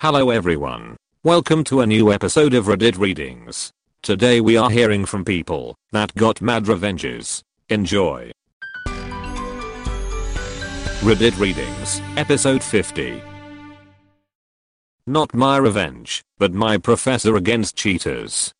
Hello everyone. Welcome to a new episode of Reddit Readings. Today we are hearing from people that got mad revenges. Enjoy. Reddit Readings, episode 50. Not my revenge, but my professor against cheaters.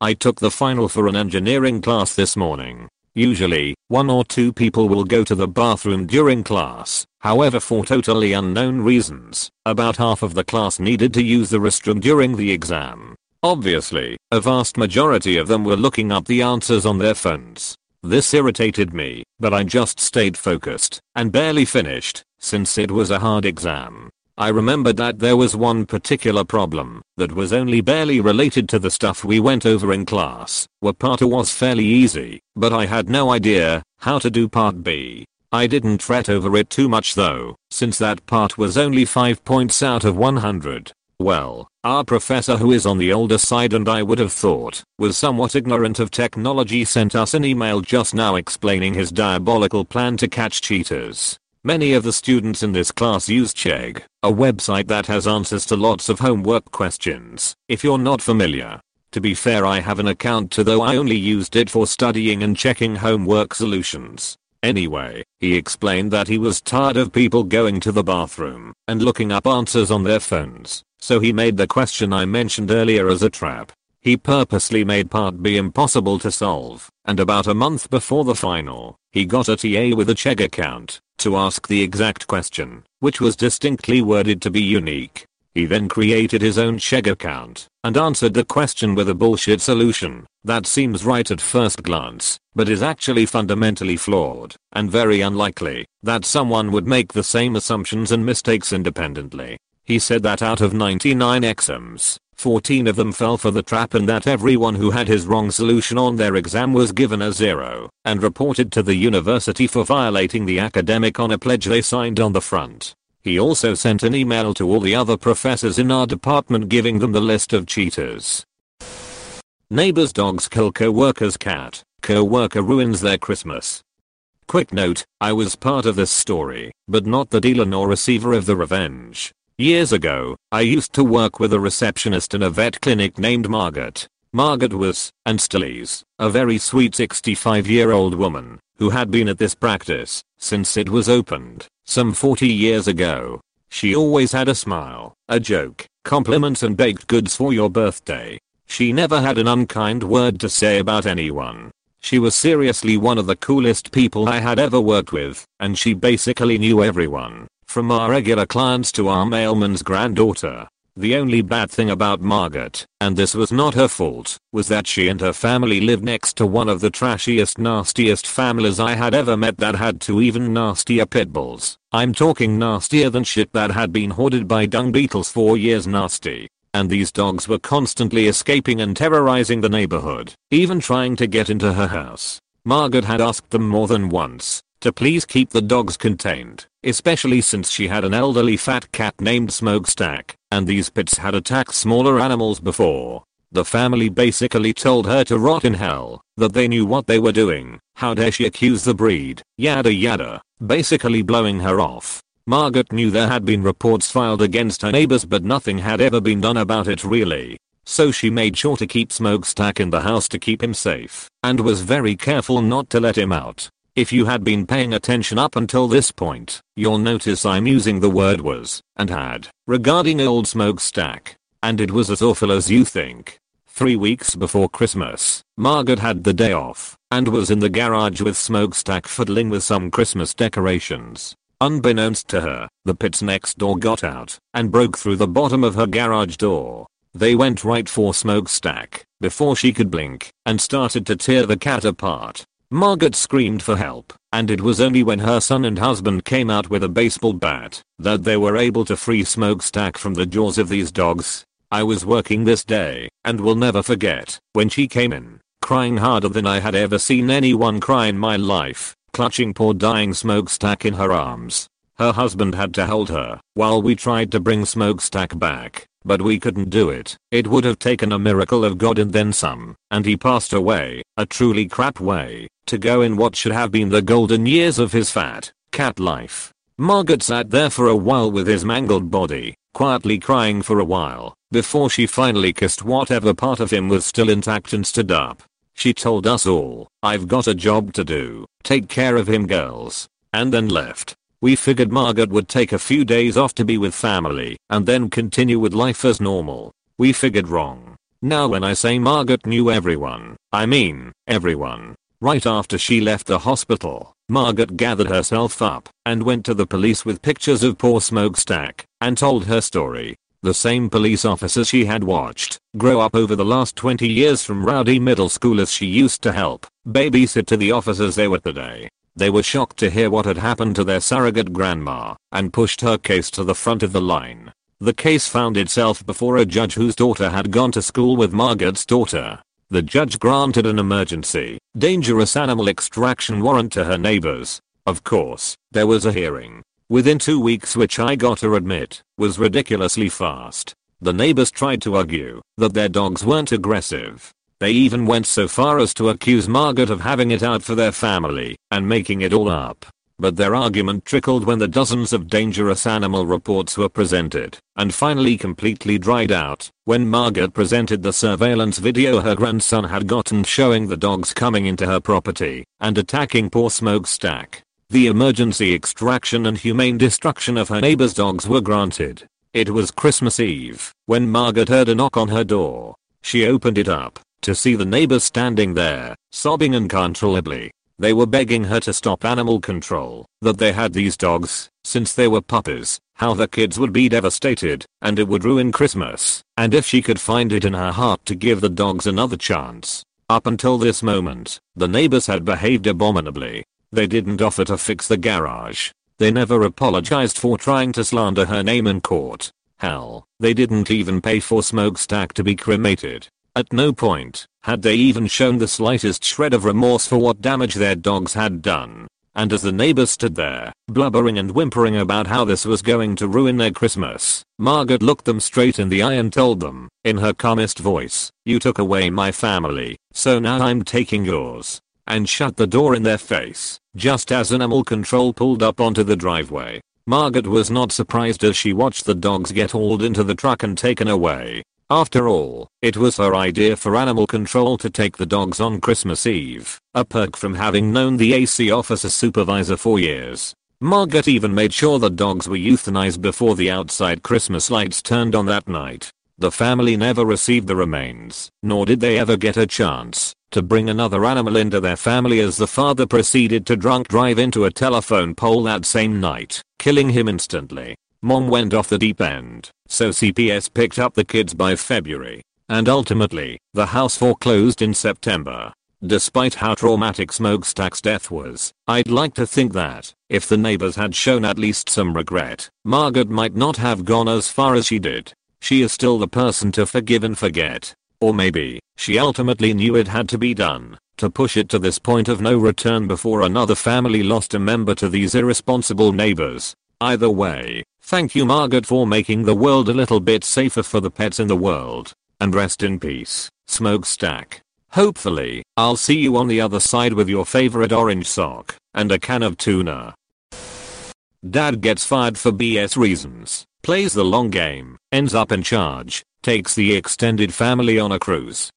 I took the final for an engineering class this morning. Usually, one or two people will go to the bathroom during class, however for totally unknown reasons, about half of the class needed to use the restroom during the exam. Obviously, a vast majority of them were looking up the answers on their phones. This irritated me, but I just stayed focused, and barely finished, since it was a hard exam. I remembered that there was one particular problem that was only barely related to the stuff we went over in class, where part A was fairly easy, but I had no idea how to do part B. I didn't fret over it too much though, since that part was only 5 points out of 100. Well, our professor who is on the older side and I would have thought was somewhat ignorant of technology sent us an email just now explaining his diabolical plan to catch cheaters. Many of the students in this class use Chegg, a website that has answers to lots of homework questions, if you're not familiar. To be fair I have an account too though I only used it for studying and checking homework solutions. Anyway, he explained that he was tired of people going to the bathroom and looking up answers on their phones, so he made the question I mentioned earlier as a trap. He purposely made part B impossible to solve, and about a month before the final, he got a TA with a Chegg account to ask the exact question, which was distinctly worded to be unique. He then created his own Chegg account and answered the question with a bullshit solution that seems right at first glance, but is actually fundamentally flawed and very unlikely that someone would make the same assumptions and mistakes independently. He said that out of 99 exams, 14 of them fell for the trap and that everyone who had his wrong solution on their exam was given a zero and reported to the university for violating the academic honor pledge they signed on the front. He also sent an email to all the other professors in our department giving them the list of cheaters. Neighbor's dogs kill co-worker's cat, co-worker ruins their Christmas. Quick note, I was part of this story, but not the dealer nor receiver of the revenge. Years ago, I used to work with a receptionist in a vet clinic named Margaret. Margaret was, and still is, a very sweet 65 year old woman who had been at this practice since it was opened some 40 years ago. She always had a smile, a joke, compliments and baked goods for your birthday. She never had an unkind word to say about anyone. She was seriously one of the coolest people I had ever worked with, and she basically knew everyone. From our regular clients to our mailman's granddaughter. The only bad thing about Margaret, and this was not her fault, was that she and her family lived next to one of the trashiest nastiest families I had ever met that had two even nastier pit bulls. I'm talking nastier than shit that had been hoarded by dung beetles for years nasty. And these dogs were constantly escaping and terrorizing the neighborhood, even trying to get into her house. Margaret had asked them more than once to please keep the dogs contained, especially since she had an elderly fat cat named Smokestack, and these pits had attacked smaller animals before. The family basically told her to rot in hell, that they knew what they were doing, how dare she accuse the breed, yada yada, basically blowing her off. Margaret knew there had been reports filed against her neighbors but nothing had ever been done about it really. So she made sure to keep Smokestack in the house to keep him safe, and was very careful not to let him out. If you had been paying attention up until this point, you'll notice I'm using the word was and had regarding old smokestack. And it was as awful as you think. Three weeks before Christmas, Margaret had the day off and was in the garage with smokestack fiddling with some Christmas decorations. Unbeknownst to her, the pits next door got out and broke through the bottom of her garage door. They went right for smokestack before she could blink and started to tear the cat apart. Margaret screamed for help, and it was only when her son and husband came out with a baseball bat that they were able to free Smokestack from the jaws of these dogs. I was working this day, and will never forget, when she came in, crying harder than I had ever seen anyone cry in my life, clutching poor dying Smokestack in her arms. Her husband had to hold her, while we tried to bring Smokestack back, but we couldn't do it. It would have taken a miracle of God and then some, and he passed away, a truly crap way, to go in what should have been the golden years of his fat, cat life. Margaret sat there for a while with his mangled body, quietly crying for a while, before she finally kissed whatever part of him was still intact and stood up. She told us all, I've got a job to do, take care of him girls, and then left. We figured Margaret would take a few days off to be with family and then continue with life as normal. We figured wrong. Now when I say Margaret knew everyone, I mean everyone. Right after she left the hospital, Margaret gathered herself up and went to the police with pictures of poor Smokestack and told her story. The same police officer she had watched grow up over the last 20 years from rowdy middle schoolers she used to help babysit to the officers they were today. They were shocked to hear what had happened to their surrogate grandma and pushed her case to the front of the line. The case found itself before a judge whose daughter had gone to school with Margaret's daughter. The judge granted an emergency, dangerous animal extraction warrant to her neighbors. Of course, there was a hearing. Within two weeks which I gotta admit, was ridiculously fast. The neighbors tried to argue that their dogs weren't aggressive. They even went so far as to accuse Margaret of having it out for their family and making it all up. But their argument trickled when the dozens of dangerous animal reports were presented, and finally completely dried out when Margaret presented the surveillance video her grandson had gotten showing the dogs coming into her property and attacking poor Smokestack. The emergency extraction and humane destruction of her neighbor's dogs were granted. It was Christmas Eve when Margaret heard a knock on her door. She opened it up to see the neighbor standing there, sobbing uncontrollably. They were begging her to stop animal control, that they had these dogs, since they were puppies, how the kids would be devastated, and it would ruin Christmas, and if she could find it in her heart to give the dogs another chance. Up until this moment, the neighbors had behaved abominably. They didn't offer to fix the garage. They never apologized for trying to slander her name in court. Hell, they didn't even pay for Smokestack to be cremated. At no point had they even shown the slightest shred of remorse for what damage their dogs had done. And as the neighbors stood there, blubbering and whimpering about how this was going to ruin their Christmas, Margaret looked them straight in the eye and told them, in her calmest voice, you took away my family, so now I'm taking yours. And shut the door in their face, just as animal control pulled up onto the driveway. Margaret was not surprised as she watched the dogs get hauled into the truck and taken away. After all, it was her idea for animal control to take the dogs on Christmas Eve, a perk from having known the AC officer supervisor for years. Margaret even made sure the dogs were euthanized before the outside Christmas lights turned on that night. The family never received the remains, nor did they ever get a chance to bring another animal into their family as the father proceeded to drunk drive into a telephone pole that same night, killing him instantly. Mom went off the deep end, so CPS picked up the kids by February. And ultimately, the house foreclosed in September. Despite how traumatic Smokestack's death was, I'd like to think that, if the neighbors had shown at least some regret, Margaret might not have gone as far as she did. She is still the person to forgive and forget. Or maybe, she ultimately knew it had to be done, to push it to this point of no return before another family lost a member to these irresponsible neighbors. Either way, Thank you Margaret for making the world a little bit safer for the pets in the world. And rest in peace, Smokestack. Hopefully, I'll see you on the other side with your favorite orange sock and a can of tuna. Dad gets fired for BS reasons, plays the long game, ends up in charge, takes the extended family on a cruise.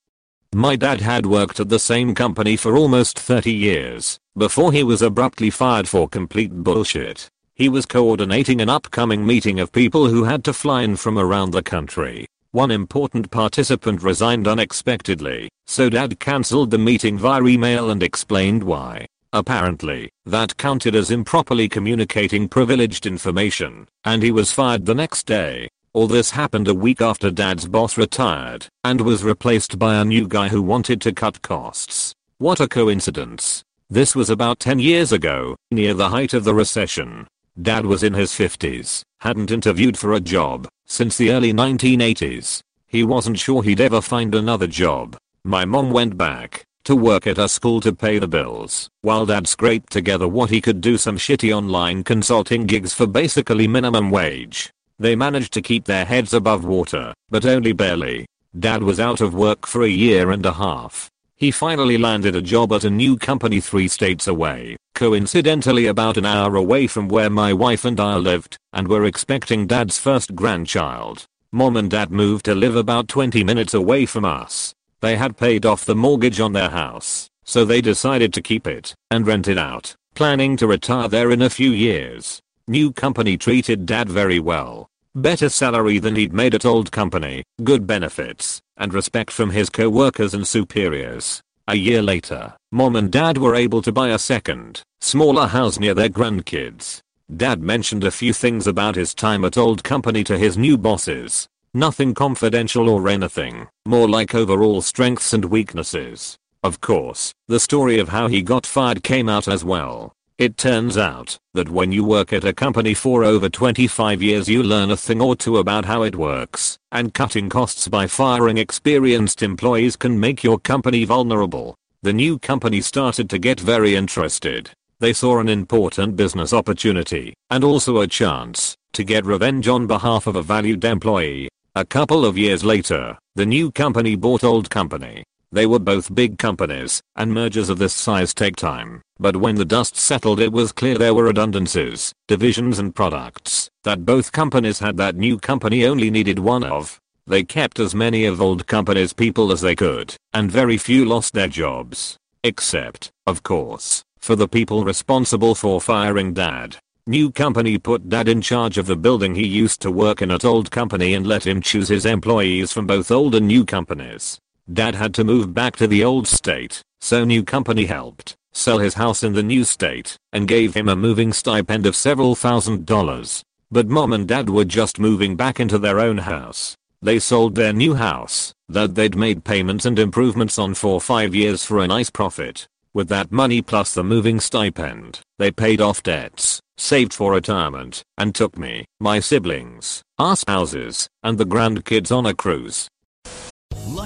My dad had worked at the same company for almost 30 years before he was abruptly fired for complete bullshit. He was coordinating an upcoming meeting of people who had to fly in from around the country. One important participant resigned unexpectedly, so dad cancelled the meeting via email and explained why. Apparently, that counted as improperly communicating privileged information, and he was fired the next day. All this happened a week after dad's boss retired and was replaced by a new guy who wanted to cut costs. What a coincidence. This was about 10 years ago, near the height of the recession. Dad was in his 50s, hadn't interviewed for a job since the early 1980s. He wasn't sure he'd ever find another job. My mom went back to work at a school to pay the bills, while dad scraped together what he could do some shitty online consulting gigs for basically minimum wage. They managed to keep their heads above water, but only barely. Dad was out of work for a year and a half. He finally landed a job at a new company three states away, coincidentally about an hour away from where my wife and I lived, and were expecting dad's first grandchild. Mom and dad moved to live about 20 minutes away from us. They had paid off the mortgage on their house, so they decided to keep it and rent it out, planning to retire there in a few years. New company treated dad very well. Better salary than he'd made at old company, good benefits, and respect from his co-workers and superiors. A year later, mom and dad were able to buy a second, smaller house near their grandkids. Dad mentioned a few things about his time at old company to his new bosses. Nothing confidential or anything, more like overall strengths and weaknesses. Of course, the story of how he got fired came out as well. It turns out that when you work at a company for over 25 years you learn a thing or two about how it works, and cutting costs by firing experienced employees can make your company vulnerable. The new company started to get very interested. They saw an important business opportunity, and also a chance, to get revenge on behalf of a valued employee. A couple of years later, the new company bought old company, they were both big companies, and mergers of this size take time, but when the dust settled it was clear there were redundancies, divisions and products that both companies had that new company only needed one of. They kept as many of old company's people as they could, and very few lost their jobs. Except, of course, for the people responsible for firing dad. New company put dad in charge of the building he used to work in at old company and let him choose his employees from both old and new companies. Dad had to move back to the old state, so new company helped sell his house in the new state and gave him a moving stipend of several thousand dollars. But mom and dad were just moving back into their own house. They sold their new house that they'd made payments and improvements on for 5 years for a nice profit. With that money plus the moving stipend, they paid off debts, saved for retirement, and took me, my siblings, our spouses, and the grandkids on a cruise.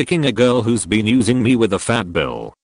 Sticking a girl who's been using me with a fat bill.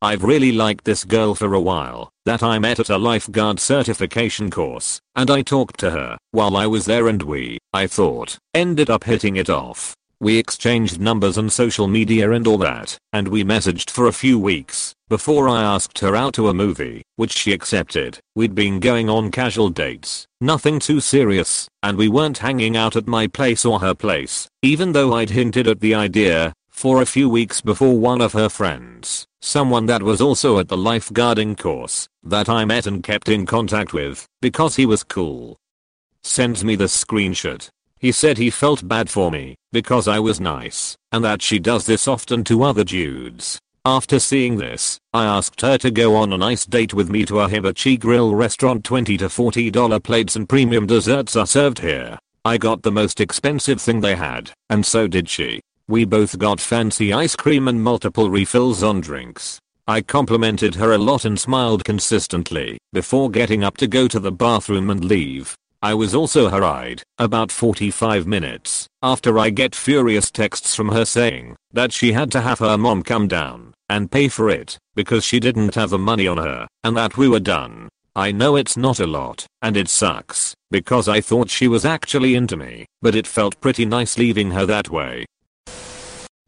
I've really liked this girl for a while, that I met at a lifeguard certification course, and I talked to her while I was there and we, I thought, ended up hitting it off. We exchanged numbers on social media and all that, and we messaged for a few weeks, before I asked her out to a movie, which she accepted. We'd been going on casual dates, nothing too serious, and we weren't hanging out at my place or her place, even though I'd hinted at the idea, for a few weeks before one of her friends, someone that was also at the lifeguarding course, that I met and kept in contact with, because he was cool. Sends me the screenshot. He said he felt bad for me, because I was nice, and that she does this often to other dudes. After seeing this, I asked her to go on a nice date with me to a hibachi grill restaurant 20 to 40 dollar plates and premium desserts are served here. I got the most expensive thing they had, and so did she. We both got fancy ice cream and multiple refills on drinks. I complimented her a lot and smiled consistently before getting up to go to the bathroom and leave. I was also her about 45 minutes after I get furious texts from her saying that she had to have her mom come down and pay for it because she didn't have the money on her and that we were done. I know it's not a lot and it sucks because I thought she was actually into me, but it felt pretty nice leaving her that way.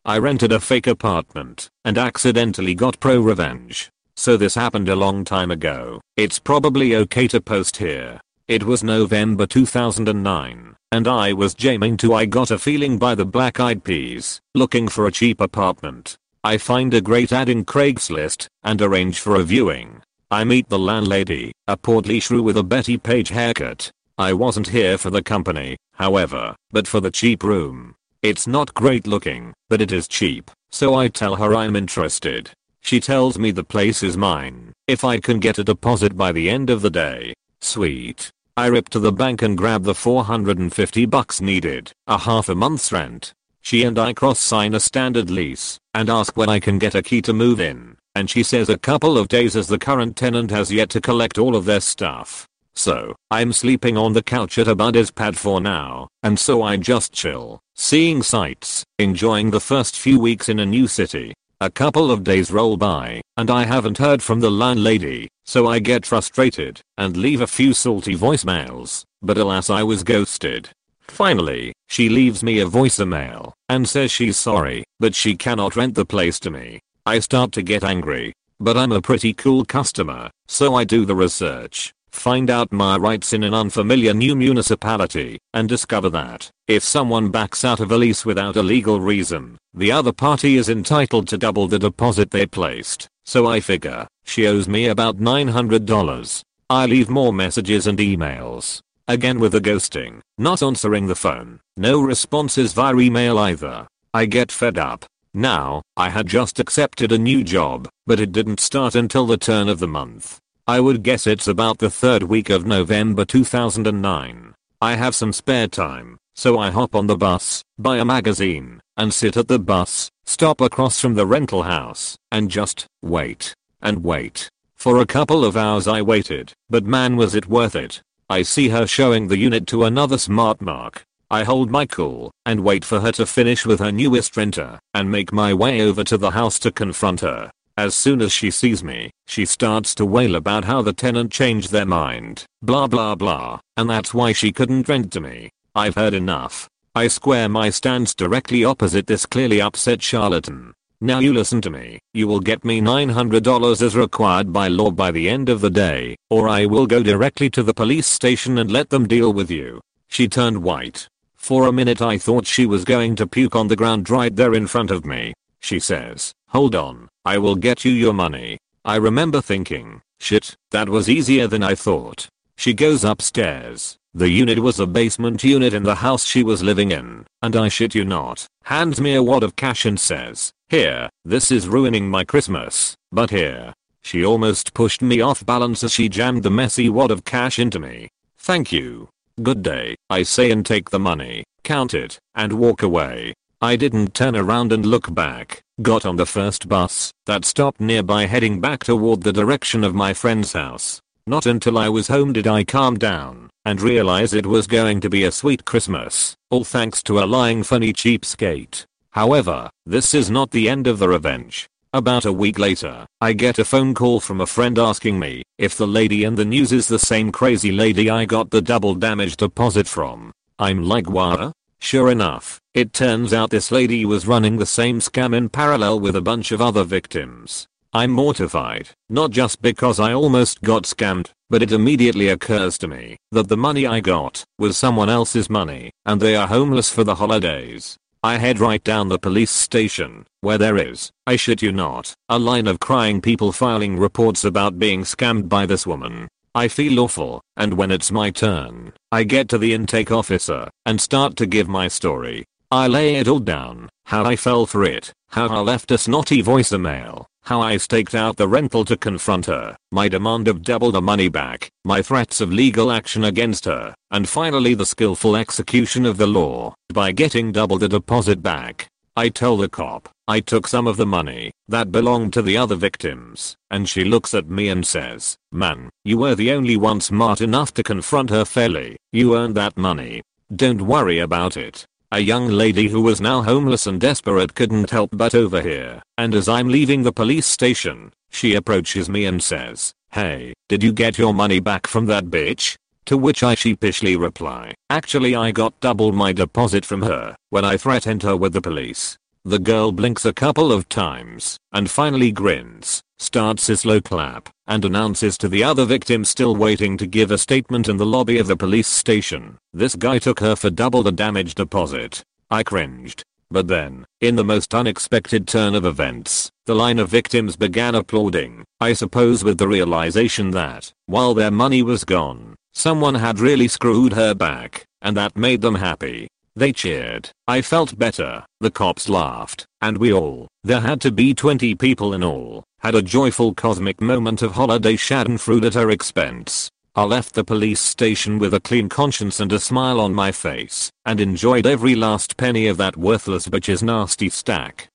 I rented a fake apartment and accidentally got pro revenge. So this happened a long time ago. It's probably okay to post here. It was November 2009 and I was jamming to I Got a Feeling by the Black Eyed Peas, looking for a cheap apartment. I find a great ad in Craigslist and arrange for a viewing. I meet the landlady, a portly shrew with a Betty Page haircut. I wasn't here for the company, however, but for the cheap room. It's not great looking, but it is cheap, so I tell her I'm interested. She tells me the place is mine, if I can get a deposit by the end of the day. Sweet. I rip to the bank and grab the 450 bucks needed, a half a month's rent. She and I cross sign a standard lease and ask when I can get a key to move in. And she says a couple of days as the current tenant has yet to collect all of their stuff. So, I'm sleeping on the couch at a buddy's pad for now, and so I just chill, seeing sights, enjoying the first few weeks in a new city. A couple of days roll by, and I haven't heard from the landlady, so I get frustrated and leave a few salty voicemails, but alas I was ghosted. Finally, she leaves me a voicemail and says she's sorry, but she cannot rent the place to me. I start to get angry, but I'm a pretty cool customer, so I do the research find out my rights in an unfamiliar new municipality, and discover that, if someone backs out of a lease without a legal reason, the other party is entitled to double the deposit they placed. So I figure, she owes me about $900. I leave more messages and emails. Again with the ghosting, not answering the phone, no responses via email either. I get fed up. Now, I had just accepted a new job, but it didn't start until the turn of the month. I would guess it's about the third week of November 2009. I have some spare time, so I hop on the bus, buy a magazine, and sit at the bus, stop across from the rental house, and just wait and wait. For a couple of hours I waited, but man was it worth it. I see her showing the unit to another smart mark. I hold my cool and wait for her to finish with her newest renter and make my way over to the house to confront her. As soon as she sees me, she starts to wail about how the tenant changed their mind, blah blah blah, and that's why she couldn't rent to me. I've heard enough. I square my stance directly opposite this clearly upset charlatan. Now you listen to me, you will get me $900 as required by law by the end of the day, or I will go directly to the police station and let them deal with you. She turned white. For a minute I thought she was going to puke on the ground right there in front of me. She says, hold on, I will get you your money. I remember thinking, shit, that was easier than I thought. She goes upstairs. The unit was a basement unit in the house she was living in, and I shit you not, hands me a wad of cash and says, here, this is ruining my Christmas, but here. She almost pushed me off balance as she jammed the messy wad of cash into me. Thank you. Good day, I say and take the money, count it, and walk away. I didn't turn around and look back, got on the first bus that stopped nearby heading back toward the direction of my friend's house. Not until I was home did I calm down and realize it was going to be a sweet Christmas, all thanks to a lying funny cheapskate. However, this is not the end of the revenge. About a week later, I get a phone call from a friend asking me if the lady in the news is the same crazy lady I got the double damage deposit from. I'm like what? Sure enough, it turns out this lady was running the same scam in parallel with a bunch of other victims. I'm mortified, not just because I almost got scammed, but it immediately occurs to me that the money I got was someone else's money and they are homeless for the holidays. I head right down the police station, where there is, I shit you not, a line of crying people filing reports about being scammed by this woman. I feel awful, and when it's my turn, I get to the intake officer and start to give my story. I lay it all down, how I fell for it, how I left a snotty voicemail, how I staked out the rental to confront her, my demand of double the money back, my threats of legal action against her, and finally the skillful execution of the law by getting double the deposit back. I tell the cop, I took some of the money that belonged to the other victims, and she looks at me and says, man, you were the only one smart enough to confront her fairly, you earned that money. Don't worry about it. A young lady who was now homeless and desperate couldn't help but overhear, and as I'm leaving the police station, she approaches me and says, hey, did you get your money back from that bitch? To which I sheepishly reply, actually I got double my deposit from her when I threatened her with the police. The girl blinks a couple of times and finally grins, starts a slow clap, and announces to the other victim still waiting to give a statement in the lobby of the police station. This guy took her for double the damage deposit. I cringed. But then, in the most unexpected turn of events, the line of victims began applauding, I suppose with the realization that, while their money was gone, Someone had really screwed her back, and that made them happy. They cheered. I felt better. The cops laughed. And we all, there had to be 20 people in all, had a joyful cosmic moment of holiday schadenfreude at her expense. I left the police station with a clean conscience and a smile on my face, and enjoyed every last penny of that worthless bitch's nasty stack.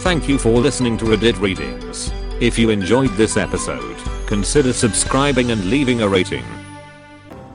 Thank you for listening to Reddit Readings. If you enjoyed this episode, consider subscribing and leaving a rating.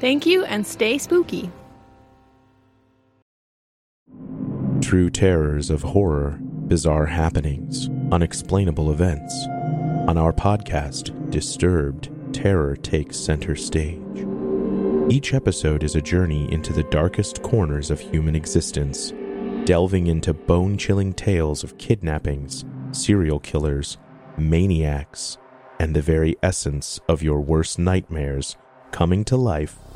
Thank you and stay spooky. True terrors of horror, bizarre happenings, unexplainable events. On our podcast, Disturbed, terror takes center stage. Each episode is a journey into the darkest corners of human existence, delving into bone chilling tales of kidnappings, serial killers, maniacs, and the very essence of your worst nightmares coming to life